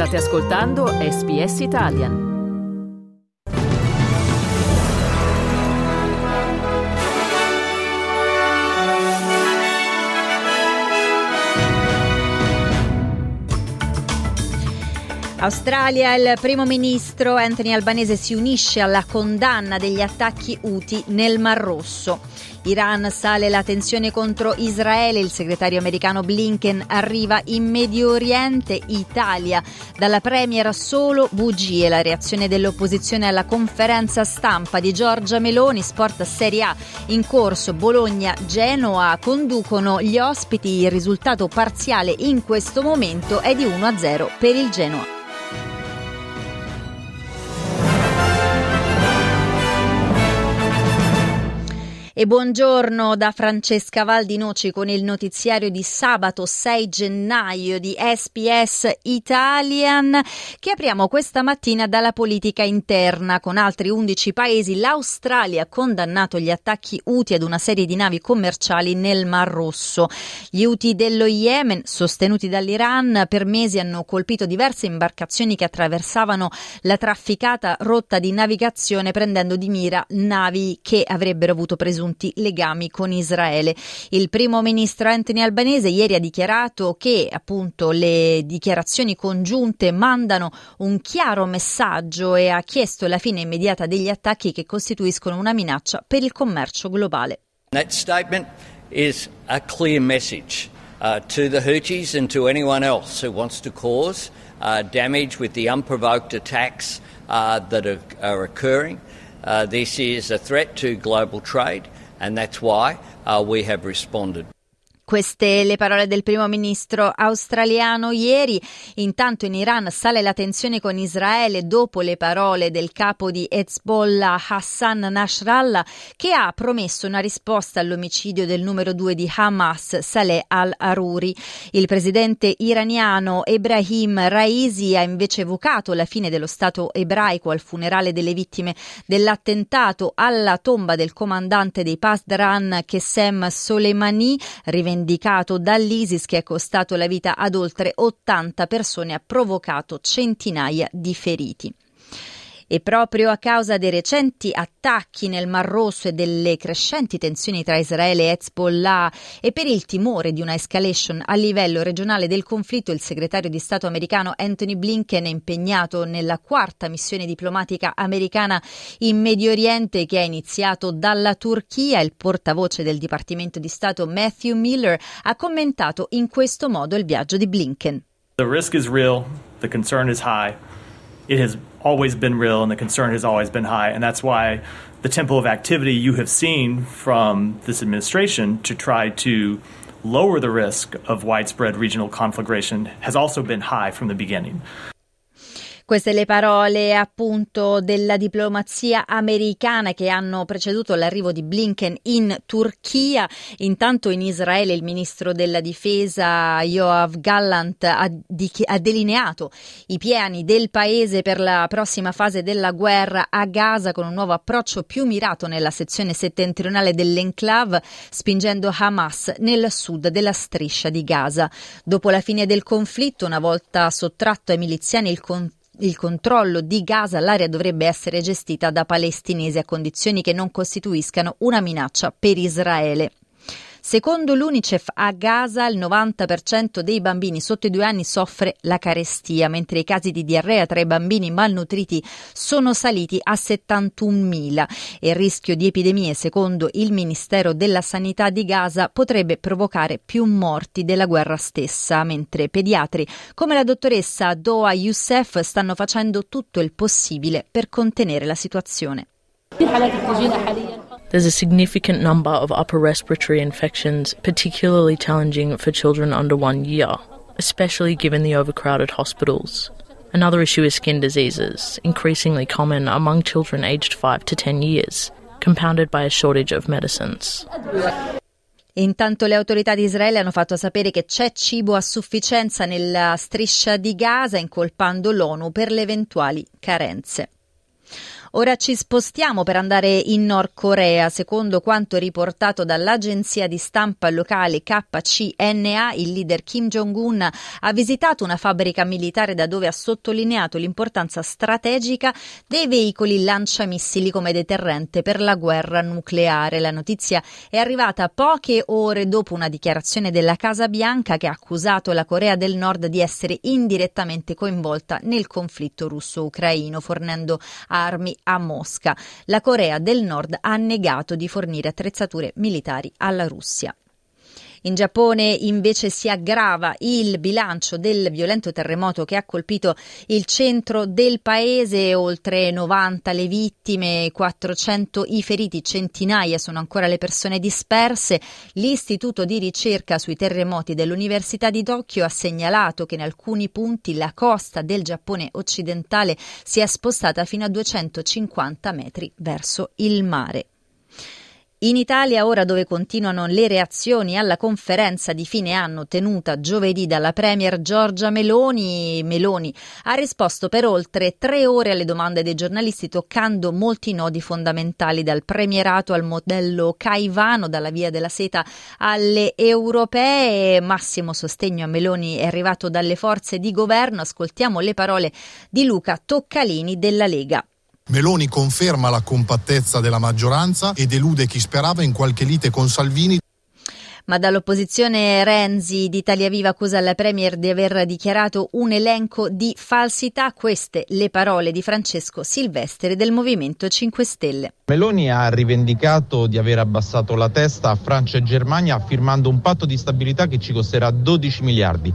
State ascoltando SBS Italian. Australia, il primo ministro Anthony Albanese si unisce alla condanna degli attacchi Houthi nel Mar Rosso. Iran sale la tensione contro Israele, il segretario americano Blinken arriva in Medio Oriente, Italia. Dalla Premier solo bugie, la reazione dell'opposizione alla conferenza stampa di Giorgia Meloni, sport Serie A in corso. Bologna-Genoa conducono gli ospiti, il risultato parziale in questo momento è di 1-0 per il Genoa. E buongiorno da Francesca Valdinoci con il notiziario di sabato 6 gennaio di SPS Italian che apriamo questa mattina dalla politica interna con altri 11 paesi. L'Australia ha condannato gli attacchi UTI ad una serie di navi commerciali nel Mar Rosso. Gli UTI dello Yemen, sostenuti dall'Iran, per mesi hanno colpito diverse imbarcazioni che attraversavano la trafficata rotta di navigazione prendendo di mira navi che avrebbero avuto presunti presunti legami con Israele. Il primo ministro Anthony Albanese ieri ha dichiarato che appunto le dichiarazioni congiunte mandano un chiaro messaggio e ha chiesto la fine immediata degli attacchi che costituiscono una minaccia per il commercio globale. That statement is a clear message uh, to the Houthis and to anyone else who wants to cause uh, damage with the unprovoked attacks uh, that are, are occurring. Uh, this is a threat to global trade, and that's why uh, we have responded. Queste le parole del primo ministro australiano ieri. Intanto in Iran sale la tensione con Israele dopo le parole del capo di Hezbollah Hassan Nasrallah che ha promesso una risposta all'omicidio del numero due di Hamas Saleh al-Aruri. Il presidente iraniano Ebrahim Raisi ha invece evocato la fine dello Stato ebraico al funerale delle vittime dell'attentato alla tomba del comandante dei Pasdaran Qesem Soleimani rivendicato indicato dall'ISIS che è costato la vita ad oltre 80 persone e ha provocato centinaia di feriti. E proprio a causa dei recenti attacchi nel Mar Rosso e delle crescenti tensioni tra Israele e Hezbollah e per il timore di una escalation a livello regionale del conflitto, il segretario di Stato americano Anthony Blinken è impegnato nella quarta missione diplomatica americana in Medio Oriente che ha iniziato dalla Turchia. Il portavoce del Dipartimento di Stato Matthew Miller ha commentato in questo modo il viaggio di Blinken. The risk is real, the concern is high. It has always been real and the concern has always been high. And that's why the tempo of activity you have seen from this administration to try to lower the risk of widespread regional conflagration has also been high from the beginning. Queste le parole appunto della diplomazia americana che hanno preceduto l'arrivo di Blinken in Turchia. Intanto in Israele il ministro della difesa Yoav Gallant ha, di- ha delineato i piani del paese per la prossima fase della guerra a Gaza con un nuovo approccio più mirato nella sezione settentrionale dell'enclave, spingendo Hamas nel sud della striscia di Gaza. Dopo la fine del conflitto, una volta sottratto ai miliziani il controllo il controllo di Gaza, l'area dovrebbe essere gestita da palestinesi a condizioni che non costituiscano una minaccia per Israele. Secondo l'UNICEF a Gaza il 90% dei bambini sotto i due anni soffre la carestia, mentre i casi di diarrea tra i bambini malnutriti sono saliti a 71.000 e il rischio di epidemie, secondo il Ministero della Sanità di Gaza, potrebbe provocare più morti della guerra stessa, mentre pediatri come la dottoressa Doa Youssef stanno facendo tutto il possibile per contenere la situazione. There's a significant number of upper respiratory infections, particularly challenging for children under one year, especially given the overcrowded hospitals. Another issue is skin diseases, increasingly common among children aged 5 to 10 years, compounded by a shortage of medicines. Intanto le autorità di Israele hanno fatto sapere che c'è cibo a sufficienza nella striscia di Gaza, incolpando l'ONU per le eventuali carenze. Ora ci spostiamo per andare in Nord Corea. Secondo quanto riportato dall'agenzia di stampa locale KCNA, il leader Kim Jong-un ha visitato una fabbrica militare da dove ha sottolineato l'importanza strategica dei veicoli lanciamissili come deterrente per la guerra nucleare. La notizia è arrivata poche ore dopo una dichiarazione della Casa Bianca che ha accusato la Corea del Nord di essere indirettamente coinvolta nel conflitto russo-ucraino, fornendo armi a Mosca. La Corea del Nord ha negato di fornire attrezzature militari alla Russia. In Giappone invece si aggrava il bilancio del violento terremoto che ha colpito il centro del paese, oltre 90 le vittime, 400 i feriti, centinaia sono ancora le persone disperse. L'istituto di ricerca sui terremoti dell'Università di Tokyo ha segnalato che in alcuni punti la costa del Giappone occidentale si è spostata fino a 250 metri verso il mare. In Italia, ora dove continuano le reazioni alla conferenza di fine anno tenuta giovedì dalla Premier Giorgia Meloni, Meloni ha risposto per oltre tre ore alle domande dei giornalisti toccando molti nodi fondamentali dal premierato al modello Caivano, dalla via della seta alle europee. Massimo sostegno a Meloni è arrivato dalle forze di governo. Ascoltiamo le parole di Luca Toccalini della Lega. Meloni conferma la compattezza della maggioranza e delude chi sperava in qualche lite con Salvini ma dall'opposizione Renzi di Italia Viva accusa la Premier di aver dichiarato un elenco di falsità. Queste le parole di Francesco Silvestri del Movimento 5 Stelle. Meloni ha rivendicato di aver abbassato la testa a Francia e Germania firmando un patto di stabilità che ci costerà 12 miliardi.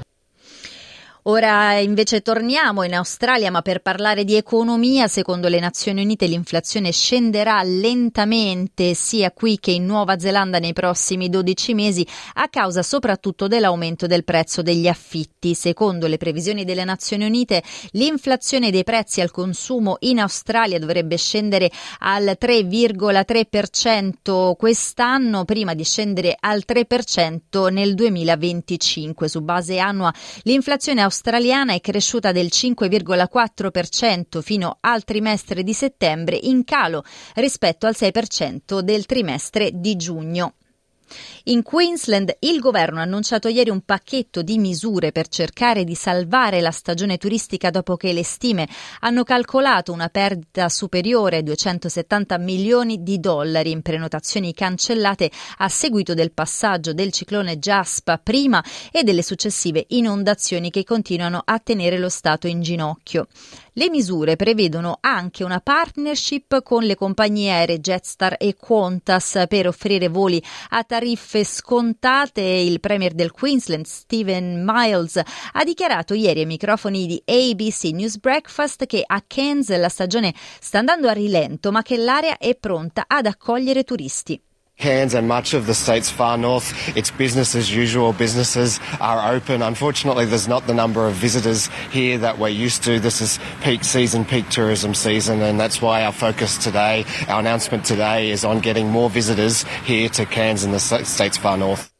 Ora invece torniamo in Australia, ma per parlare di economia, secondo le Nazioni Unite l'inflazione scenderà lentamente sia qui che in Nuova Zelanda nei prossimi 12 mesi a causa soprattutto dell'aumento del prezzo degli affitti. Secondo le previsioni delle Nazioni Unite, l'inflazione dei prezzi al consumo in Australia dovrebbe scendere al 3,3% quest'anno prima di scendere al 3% nel 2025. Su base annua l'inflazione australiana australiana è cresciuta del 5,4% fino al trimestre di settembre, in calo rispetto al 6% del trimestre di giugno. In Queensland il governo ha annunciato ieri un pacchetto di misure per cercare di salvare la stagione turistica dopo che le stime hanno calcolato una perdita superiore ai 270 milioni di dollari in prenotazioni cancellate a seguito del passaggio del ciclone Jaspa prima e delle successive inondazioni che continuano a tenere lo Stato in ginocchio. Le misure prevedono anche una partnership con le compagnie aeree Jetstar e Qantas per offrire voli a tariffe scontate. Il premier del Queensland, Stephen Miles, ha dichiarato ieri ai microfoni di ABC News Breakfast che a Cairns la stagione sta andando a rilento, ma che l'area è pronta ad accogliere turisti. Cairns and much of the state's far north, it's business as usual. Businesses are open. Unfortunately, there's not the number of visitors here that we're used to. This is peak season, peak tourism season, and that's why our focus today, our announcement today, is on getting more visitors here to Cairns and the state's far north.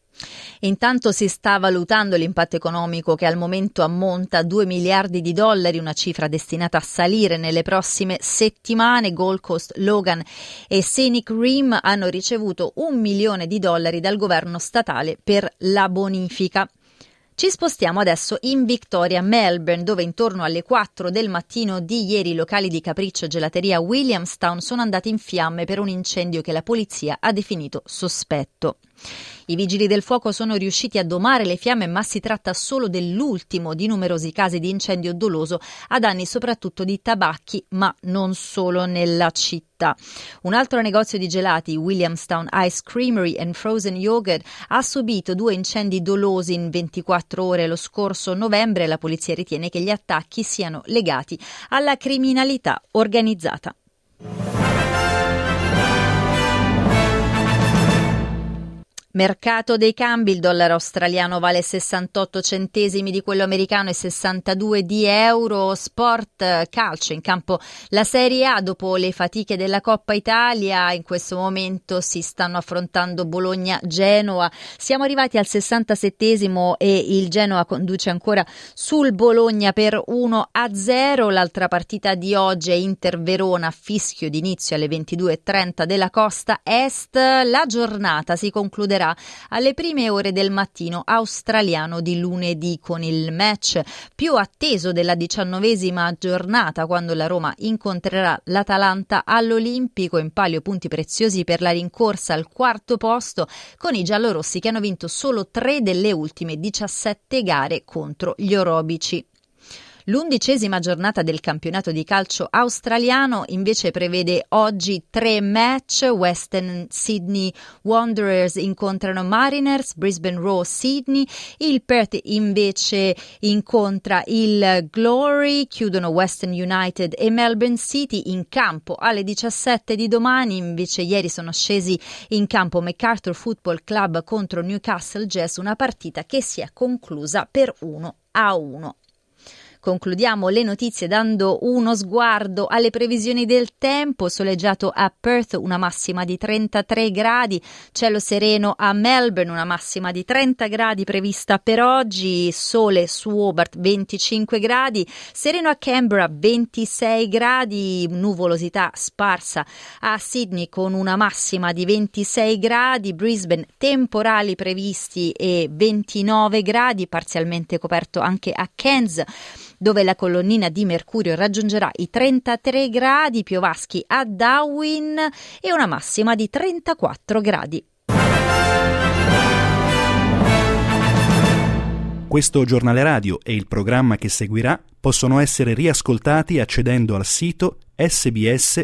Intanto si sta valutando l'impatto economico che al momento ammonta a 2 miliardi di dollari, una cifra destinata a salire nelle prossime settimane. Gold Coast, Logan e Scenic Rim hanno ricevuto un milione di dollari dal governo statale per la bonifica. Ci spostiamo adesso in Victoria, Melbourne, dove intorno alle 4 del mattino di ieri i locali di capriccio gelateria Williamstown sono andati in fiamme per un incendio che la polizia ha definito sospetto. I vigili del fuoco sono riusciti a domare le fiamme, ma si tratta solo dell'ultimo di numerosi casi di incendio doloso a danni soprattutto di tabacchi, ma non solo nella città. Un altro negozio di gelati, Williamstown Ice Creamery and Frozen Yogurt, ha subito due incendi dolosi in 24 ore lo scorso novembre. La polizia ritiene che gli attacchi siano legati alla criminalità organizzata. Mercato dei cambi, il dollaro australiano vale 68 centesimi di quello americano e 62 di euro. Sport calcio in campo la Serie A dopo le fatiche della Coppa Italia. In questo momento si stanno affrontando Bologna-Genoa. Siamo arrivati al 67 e il Genoa conduce ancora sul Bologna per 1 a 0. L'altra partita di oggi è Inter-Verona, fischio d'inizio alle 22.30 della costa est. La giornata si concluderà inizierà alle prime ore del mattino australiano di lunedì con il match più atteso della diciannovesima giornata quando la Roma incontrerà l'Atalanta all'Olimpico in palio punti preziosi per la rincorsa al quarto posto con i giallorossi che hanno vinto solo tre delle ultime 17 gare contro gli orobici. L'undicesima giornata del campionato di calcio australiano invece prevede oggi tre match. Western Sydney Wanderers incontrano Mariners, Brisbane Roar Sydney, il Perth invece incontra il Glory, chiudono Western United e Melbourne City in campo alle 17 di domani, invece ieri sono scesi in campo MacArthur Football Club contro Newcastle Jazz, una partita che si è conclusa per 1 a 1. Concludiamo le notizie dando uno sguardo alle previsioni del tempo. Soleggiato a Perth, una massima di 33 gradi. Cielo sereno a Melbourne, una massima di 30 gradi prevista per oggi. Sole su Hobart, 25 gradi. Sereno a Canberra, 26 gradi. Nuvolosità sparsa a Sydney con una massima di 26 gradi. Brisbane, temporali previsti e 29 gradi, parzialmente coperto anche a Cairns dove la colonnina di mercurio raggiungerà i 33 gradi, piovaschi a Darwin e una massima di 34 gradi. Questo giornale radio e il programma che seguirà possono essere riascoltati accedendo al sito sbs.com.au